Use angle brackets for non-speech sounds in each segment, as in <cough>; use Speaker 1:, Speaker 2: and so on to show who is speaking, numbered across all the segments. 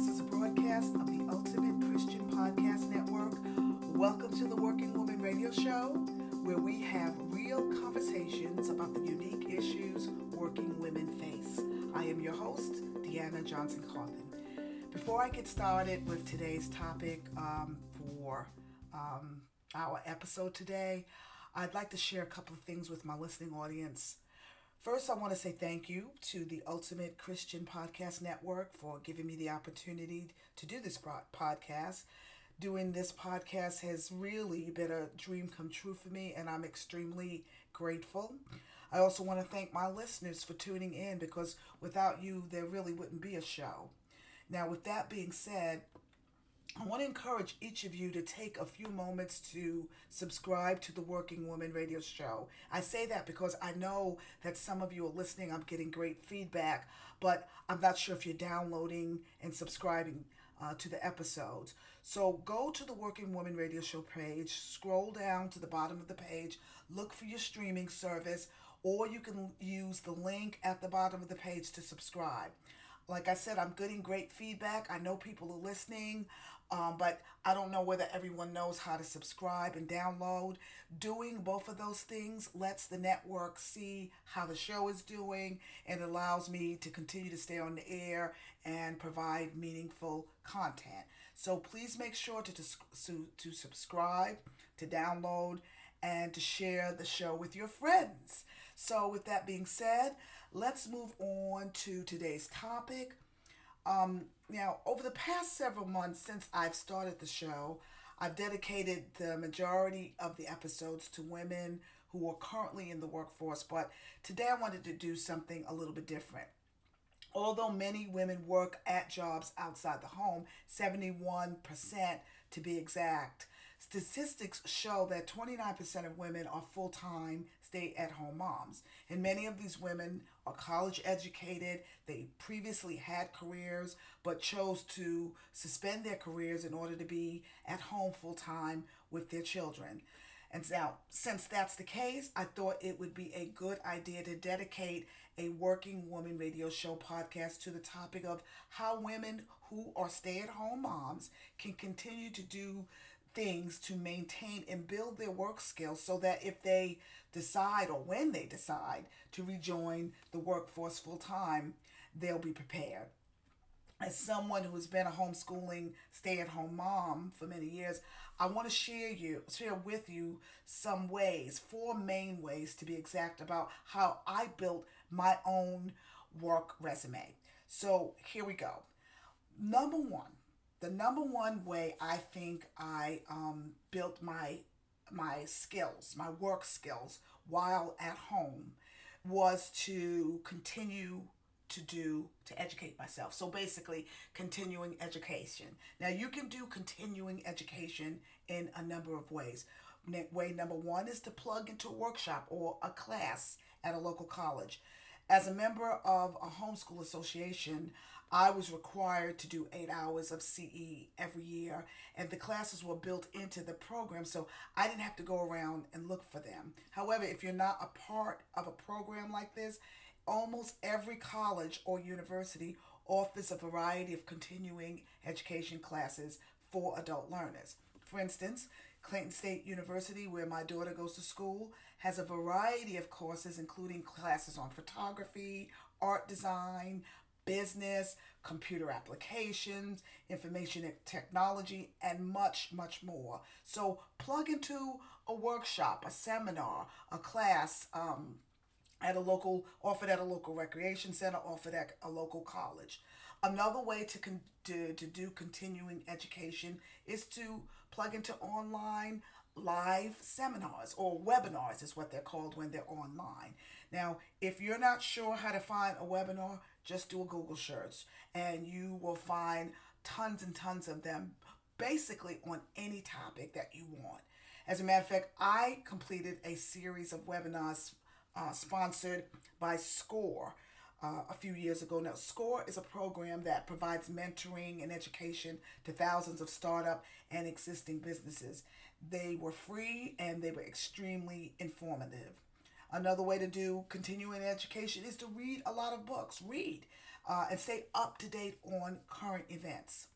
Speaker 1: This is a broadcast of the Ultimate Christian Podcast Network. Welcome to the Working Woman Radio Show, where we have real conversations about the unique issues working women face. I am your host, Deanna Johnson Carlin. Before I get started with today's topic um, for um, our episode today, I'd like to share a couple of things with my listening audience. First, I want to say thank you to the Ultimate Christian Podcast Network for giving me the opportunity to do this podcast. Doing this podcast has really been a dream come true for me, and I'm extremely grateful. I also want to thank my listeners for tuning in because without you, there really wouldn't be a show. Now, with that being said, I want to encourage each of you to take a few moments to subscribe to the Working Woman radio show. I say that because I know that some of you are listening. I'm getting great feedback, but I'm not sure if you're downloading and subscribing uh, to the episodes. So go to the Working Woman radio show page, scroll down to the bottom of the page, look for your streaming service, or you can use the link at the bottom of the page to subscribe. Like I said, I'm getting great feedback. I know people are listening. Um, but I don't know whether everyone knows how to subscribe and download. Doing both of those things lets the network see how the show is doing and allows me to continue to stay on the air and provide meaningful content. So please make sure to, to, to subscribe, to download, and to share the show with your friends. So, with that being said, let's move on to today's topic. Um, now, over the past several months since I've started the show, I've dedicated the majority of the episodes to women who are currently in the workforce, but today I wanted to do something a little bit different. Although many women work at jobs outside the home, 71% to be exact, Statistics show that 29% of women are full time stay at home moms. And many of these women are college educated. They previously had careers but chose to suspend their careers in order to be at home full time with their children. And now, since that's the case, I thought it would be a good idea to dedicate a working woman radio show podcast to the topic of how women who are stay at home moms can continue to do things to maintain and build their work skills so that if they decide or when they decide to rejoin the workforce full time, they'll be prepared. As someone who has been a homeschooling stay-at-home mom for many years, I want to share you share with you some ways, four main ways to be exact about how I built my own work resume. So, here we go. Number 1, the number one way I think I um, built my my skills, my work skills while at home was to continue to do to educate myself. So basically, continuing education. Now, you can do continuing education in a number of ways. Way number one is to plug into a workshop or a class at a local college. As a member of a homeschool association, I was required to do eight hours of CE every year, and the classes were built into the program, so I didn't have to go around and look for them. However, if you're not a part of a program like this, almost every college or university offers a variety of continuing education classes for adult learners. For instance, Clayton State University, where my daughter goes to school, has a variety of courses, including classes on photography, art design, business, computer applications, information technology, and much, much more. So plug into a workshop, a seminar, a class um, at a local, offered at a local recreation center, offered at a local college. Another way to, con- to, to do continuing education is to plug into online live seminars or webinars is what they're called when they're online. Now, if you're not sure how to find a webinar, just do a Google search and you will find tons and tons of them basically on any topic that you want. As a matter of fact, I completed a series of webinars uh, sponsored by SCORE. Uh, a few years ago. Now, SCORE is a program that provides mentoring and education to thousands of startup and existing businesses. They were free and they were extremely informative. Another way to do continuing education is to read a lot of books. Read. uh, and stay up to date on current events.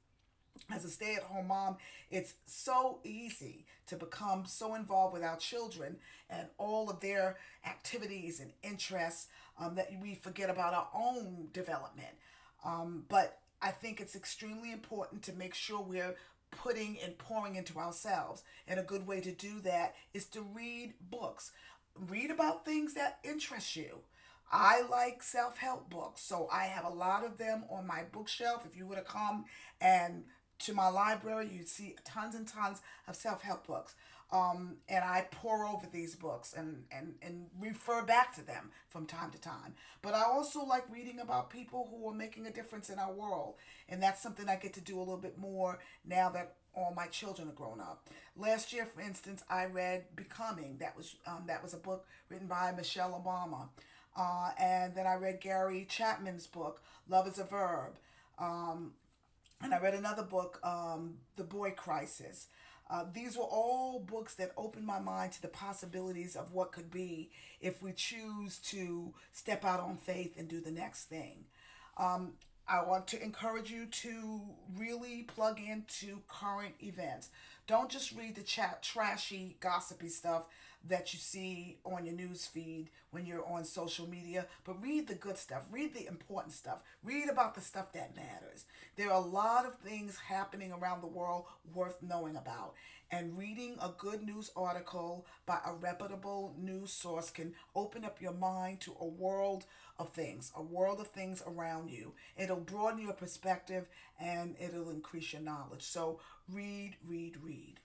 Speaker 1: As a stay at home mom, it's so easy to become so involved with our children and all of their activities and interests um, that we forget about our own development. Um, but I think it's extremely important to make sure we're putting and pouring into ourselves. And a good way to do that is to read books. Read about things that interest you. I like self help books, so I have a lot of them on my bookshelf. If you were to come and to my library, you'd see tons and tons of self help books. Um, and I pore over these books and, and, and refer back to them from time to time. But I also like reading about people who are making a difference in our world. And that's something I get to do a little bit more now that all my children are grown up. Last year, for instance, I read Becoming. That was um, that was a book written by Michelle Obama. Uh, and then I read Gary Chapman's book, Love is a Verb. Um, and I read another book, um, The Boy Crisis. Uh, these were all books that opened my mind to the possibilities of what could be if we choose to step out on faith and do the next thing. Um, I want to encourage you to really plug into current events. Don't just read the chat trashy, gossipy stuff that you see on your news feed when you're on social media, but read the good stuff, read the important stuff, read about the stuff that matters. There are a lot of things happening around the world worth knowing about. And reading a good news article by a reputable news source can open up your mind to a world of things, a world of things around you. It'll broaden your perspective and it'll increase your knowledge. So read, read, read.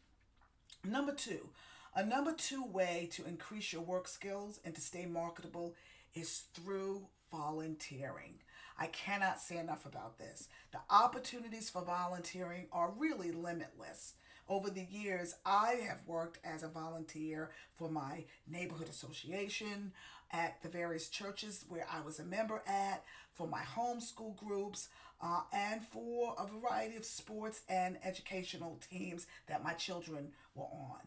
Speaker 1: Number two, a number two way to increase your work skills and to stay marketable is through volunteering. I cannot say enough about this. The opportunities for volunteering are really limitless. Over the years, I have worked as a volunteer for my neighborhood association, at the various churches where I was a member at, for my homeschool groups, uh, and for a variety of sports and educational teams that my children were on.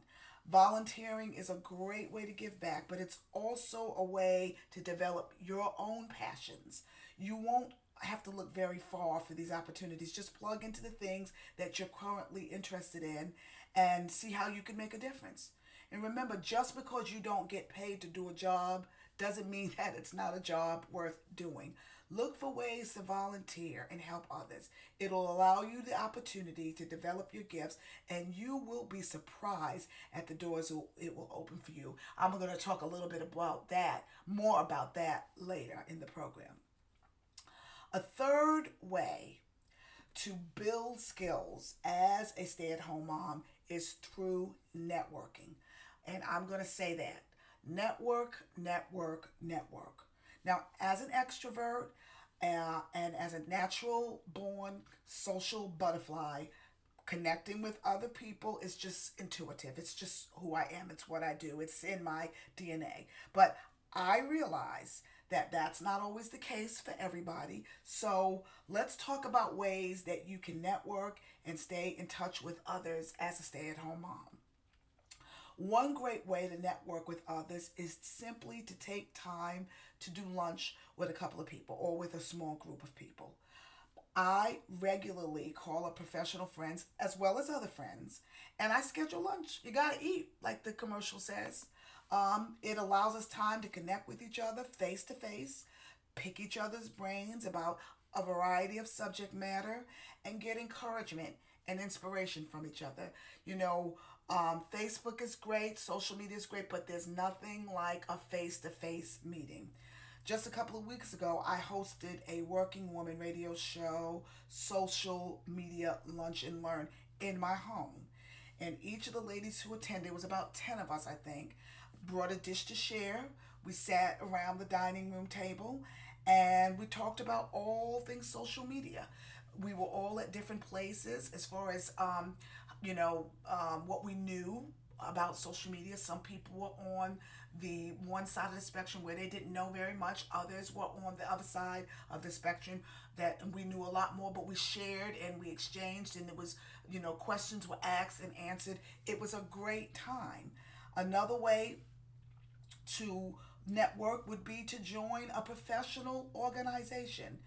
Speaker 1: Volunteering is a great way to give back, but it's also a way to develop your own passions. You won't have to look very far for these opportunities. Just plug into the things that you're currently interested in and see how you can make a difference. And remember, just because you don't get paid to do a job doesn't mean <laughs> that it's not a job worth doing. Look for ways to volunteer and help others. It'll allow you the opportunity to develop your gifts, and you will be surprised at the doors it will open for you. I'm going to talk a little bit about that, more about that later in the program. A third way to build skills as a stay at home mom is through networking. And I'm going to say that network, network, network. Now, as an extrovert uh, and as a natural born social butterfly, connecting with other people is just intuitive. It's just who I am. It's what I do. It's in my DNA. But I realize that that's not always the case for everybody. So let's talk about ways that you can network and stay in touch with others as a stay at home mom. One great way to network with others is simply to take time to do lunch with a couple of people or with a small group of people. I regularly call up professional friends as well as other friends, and I schedule lunch. You gotta eat, like the commercial says. Um, it allows us time to connect with each other face to face, pick each other's brains about a variety of subject matter, and get encouragement and inspiration from each other. You know, um, Facebook is great, social media is great, but there's nothing like a face to face meeting. Just a couple of weeks ago, I hosted a working woman radio show, social media lunch and learn in my home. And each of the ladies who attended, was about 10 of us, I think, brought a dish to share. We sat around the dining room table and we talked about all things social media. We were all at different places as far as um, you know, um, what we knew about social media. Some people were on the one side of the spectrum where they didn't know very much. Others were on the other side of the spectrum that we knew a lot more, but we shared and we exchanged, and it was, you know, questions were asked and answered. It was a great time. Another way to network would be to join a professional organization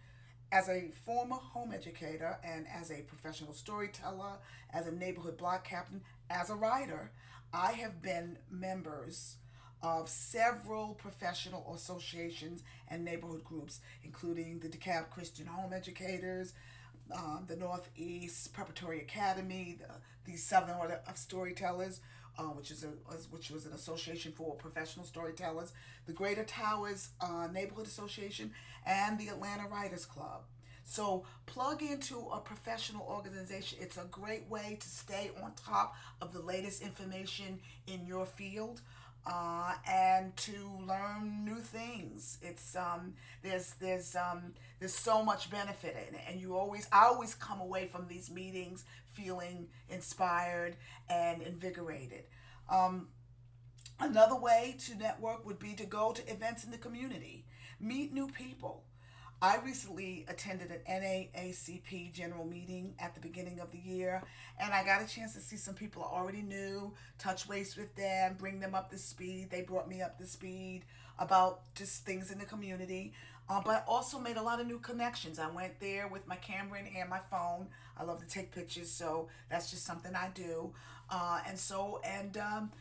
Speaker 1: as a former home educator and as a professional storyteller, as a neighborhood block captain, as a writer, I have been members of several professional associations and neighborhood groups, including the DeKalb Christian Home Educators, um, the Northeast Preparatory Academy, the, the Southern Order of Storytellers, uh, which is a which was an association for professional storytellers, the Greater Towers uh, Neighborhood Association, and the Atlanta Writers Club. So plug into a professional organization. It's a great way to stay on top of the latest information in your field. Uh, and to learn new things. It's um, there's there's um, there's so much benefit in it, and you always I always come away from these meetings feeling inspired and invigorated. Um, another way to network would be to go to events in the community, meet new people. I recently attended an NAACP general meeting at the beginning of the year, and I got a chance to see some people I already knew, touch base with them, bring them up to speed. They brought me up to speed about just things in the community, uh, but I also made a lot of new connections. I went there with my camera in hand, my phone. I love to take pictures, so that's just something I do. Uh, and so, and um,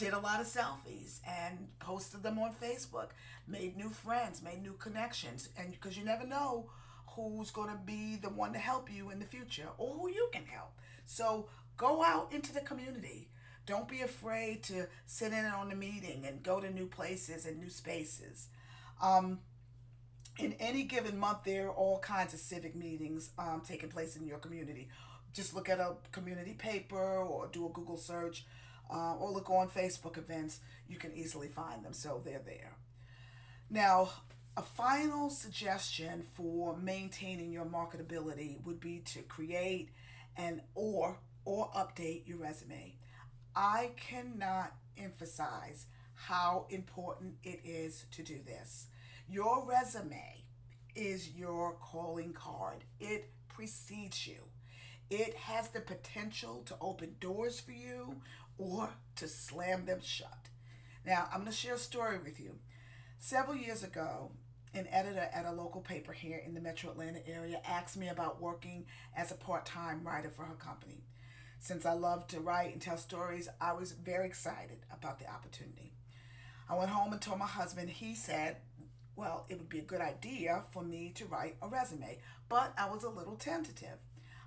Speaker 1: did a lot of selfies and posted them on Facebook, made new friends, made new connections, and because you never know who's going to be the one to help you in the future or who you can help. So go out into the community. Don't be afraid to sit in on a meeting and go to new places and new spaces. Um, in any given month, there are all kinds of civic meetings um, taking place in your community. Just look at a community paper or do a Google search uh, or look on Facebook events, you can easily find them. So they're there. Now, a final suggestion for maintaining your marketability would be to create and or or update your resume. I cannot emphasize how important it is to do this. Your resume is your calling card. It precedes you. It has the potential to open doors for you or to slam them shut. Now, I'm going to share a story with you. Several years ago, an editor at a local paper here in the metro Atlanta area asked me about working as a part time writer for her company. Since I love to write and tell stories, I was very excited about the opportunity. I went home and told my husband, he said, well, it would be a good idea for me to write a resume, but I was a little tentative.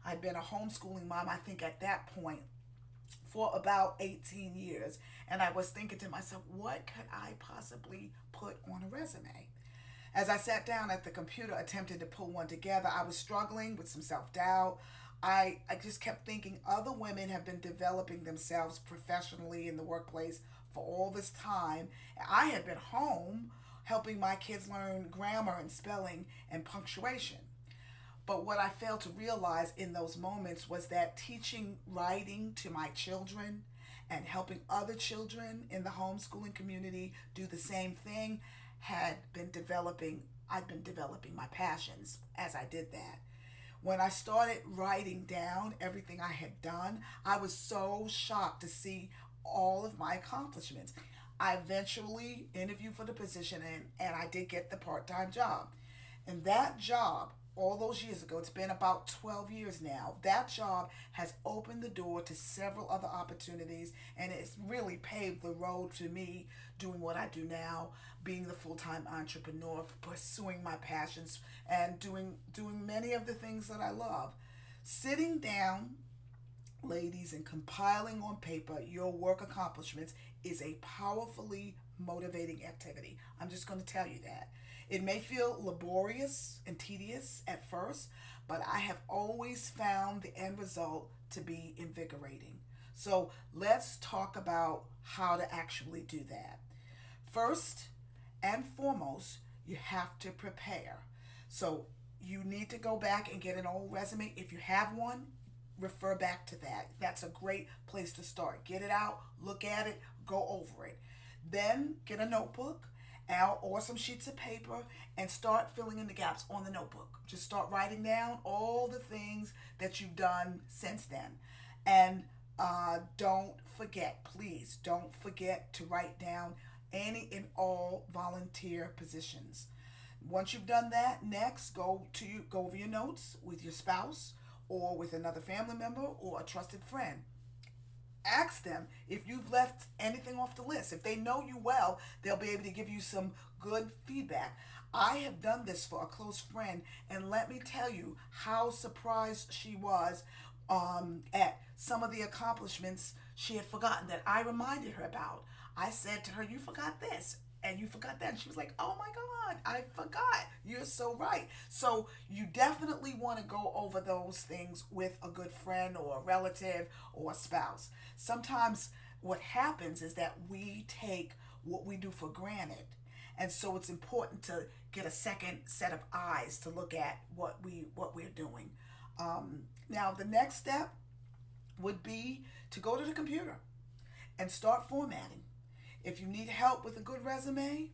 Speaker 1: I'd been a homeschooling mom, I think, at that point for about 18 years. And I was thinking to myself, what could I possibly put on a resume? As I sat down at the computer attempting to pull one together, I was struggling with some self doubt. I, I just kept thinking other women have been developing themselves professionally in the workplace for all this time. I had been home helping my kids learn grammar and spelling and punctuation. But what I failed to realize in those moments was that teaching writing to my children and helping other children in the homeschooling community do the same thing had been developing, I'd been developing my passions as I did that. When I started writing down everything I had done, I was so shocked to see all of my accomplishments. I eventually interviewed for the position and, and I did get the part time job. And that job all those years ago, it's been about 12 years now, that job has opened the door to several other opportunities and it's really paved the road to me doing what I do now, being the full-time entrepreneur, pursuing my passions and doing doing many of the things that I love. Sitting down, ladies, and compiling on paper your work accomplishments is a powerfully motivating activity. I'm just going to tell you that. It may feel laborious and tedious at first, but I have always found the end result to be invigorating. So let's talk about how to actually do that. First and foremost, you have to prepare. So you need to go back and get an old resume. If you have one, refer back to that. That's a great place to start. Get it out, look at it, go over it. Then get a notebook out or some sheets of paper and start filling in the gaps on the notebook. Just start writing down all the things that you've done since then. And uh, don't forget, please, don't forget to write down any and all volunteer positions. Once you've done that, next go to go over your notes with your spouse or with another family member or a trusted friend. Ask them if you've left anything off the list. If they know you well, they'll be able to give you some good feedback. I have done this for a close friend, and let me tell you how surprised she was um, at some of the accomplishments she had forgotten that I reminded her about. I said to her, You forgot this and you forgot that. And she was like, Oh my God, I forgot. You're so right. So you definitely want to go over those things with a good friend or a relative or a spouse. Sometimes what happens is that we take what we do for granted. And so it's important to get a second set of eyes to look at what we what we're doing. Um, now the next step would be to go to the computer and start formatting. If you need help with a good resume,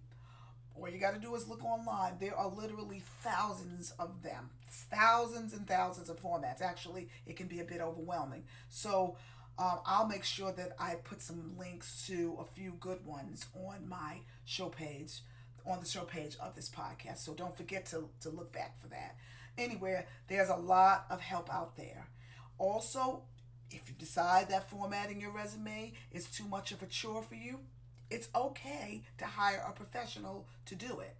Speaker 1: all you got to do is look online. There are literally thousands of them, thousands and thousands of formats. Actually, it can be a bit overwhelming. So um, I'll make sure that I put some links to a few good ones on my show page, on the show page of this podcast. So don't forget to, to look back for that. Anywhere, there's a lot of help out there. Also, if you decide that formatting your resume is too much of a chore for you, it's okay to hire a professional to do it.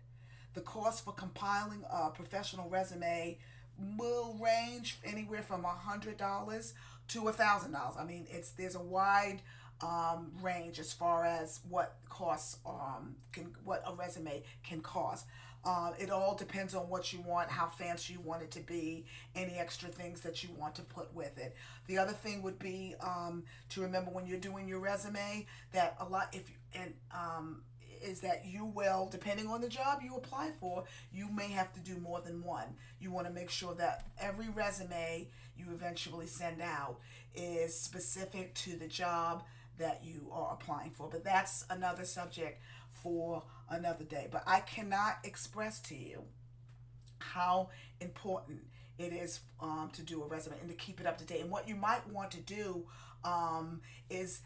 Speaker 1: The cost for compiling a professional resume will range anywhere from a hundred dollars to a thousand dollars. I mean, it's there's a wide um, range as far as what costs um, can what a resume can cost. Uh, it all depends on what you want, how fancy you want it to be, any extra things that you want to put with it. The other thing would be um, to remember when you're doing your resume that a lot if you, and um, is that you will, depending on the job you apply for, you may have to do more than one. You want to make sure that every resume you eventually send out is specific to the job that you are applying for. But that's another subject for another day. But I cannot express to you how important it is um, to do a resume and to keep it up to date. And what you might want to do um, is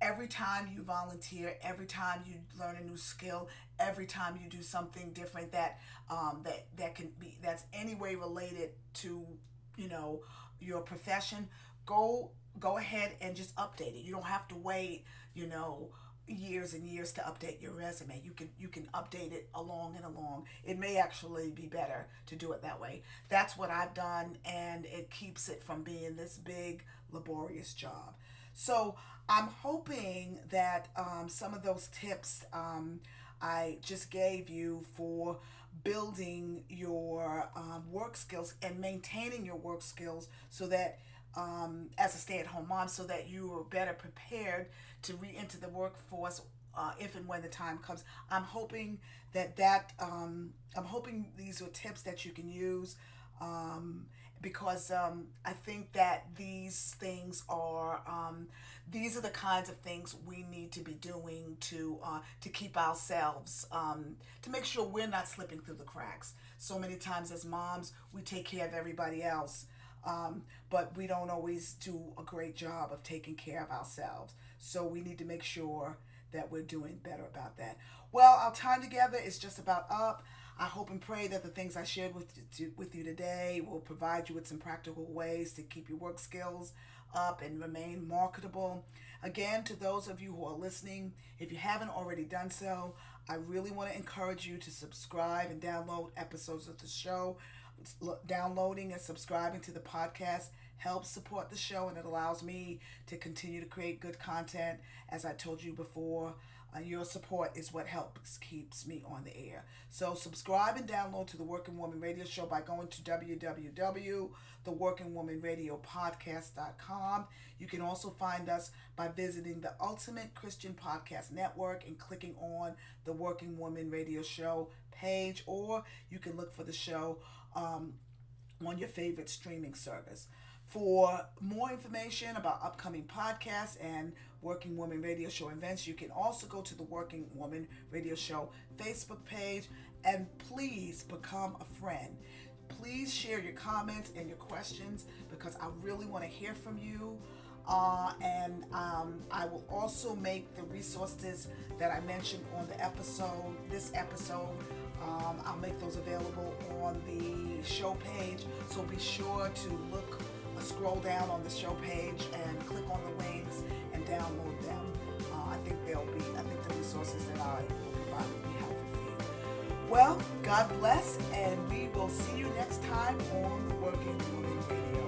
Speaker 1: every time you volunteer, every time you learn a new skill, every time you do something different that um, that that can be that's any way related to you know your profession, go go ahead and just update it. You don't have to wait, you know years and years to update your resume. You can you can update it along and along. It may actually be better to do it that way. That's what I've done and it keeps it from being this big laborious job. So I'm hoping that um, some of those tips um, I just gave you for building your um, work skills and maintaining your work skills so that um, as a stay-at-home mom so that you are better prepared to re-enter the workforce uh, if and when the time comes i'm hoping that that um, i'm hoping these are tips that you can use um, because um, I think that these things are um, these are the kinds of things we need to be doing to uh, to keep ourselves um, to make sure we're not slipping through the cracks. So many times as moms, we take care of everybody else, um, but we don't always do a great job of taking care of ourselves. So we need to make sure that we're doing better about that. Well, our time together is just about up. I hope and pray that the things I shared with you, with you today will provide you with some practical ways to keep your work skills up and remain marketable. Again, to those of you who are listening, if you haven't already done so, I really want to encourage you to subscribe and download episodes of the show. Downloading and subscribing to the podcast helps support the show and it allows me to continue to create good content. As I told you before, uh, your support is what helps keeps me on the air. So subscribe and download to the Working Woman Radio Show by going to www.theworkingwomanradiopodcast.com. You can also find us by visiting the Ultimate Christian Podcast Network and clicking on the Working Woman Radio Show page, or you can look for the show um, on your favorite streaming service. For more information about upcoming podcasts and Working Woman Radio Show events, you can also go to the Working Woman Radio Show Facebook page and please become a friend. Please share your comments and your questions because I really want to hear from you. Uh, and um, I will also make the resources that I mentioned on the episode, this episode, Um, I'll make those available on the show page. So be sure to look, scroll down on the show page and click on the links and download them. Uh, I think they'll be, I think the resources that I will provide will be helpful for you. Well, God bless, and we will see you next time on the Working Woman Radio.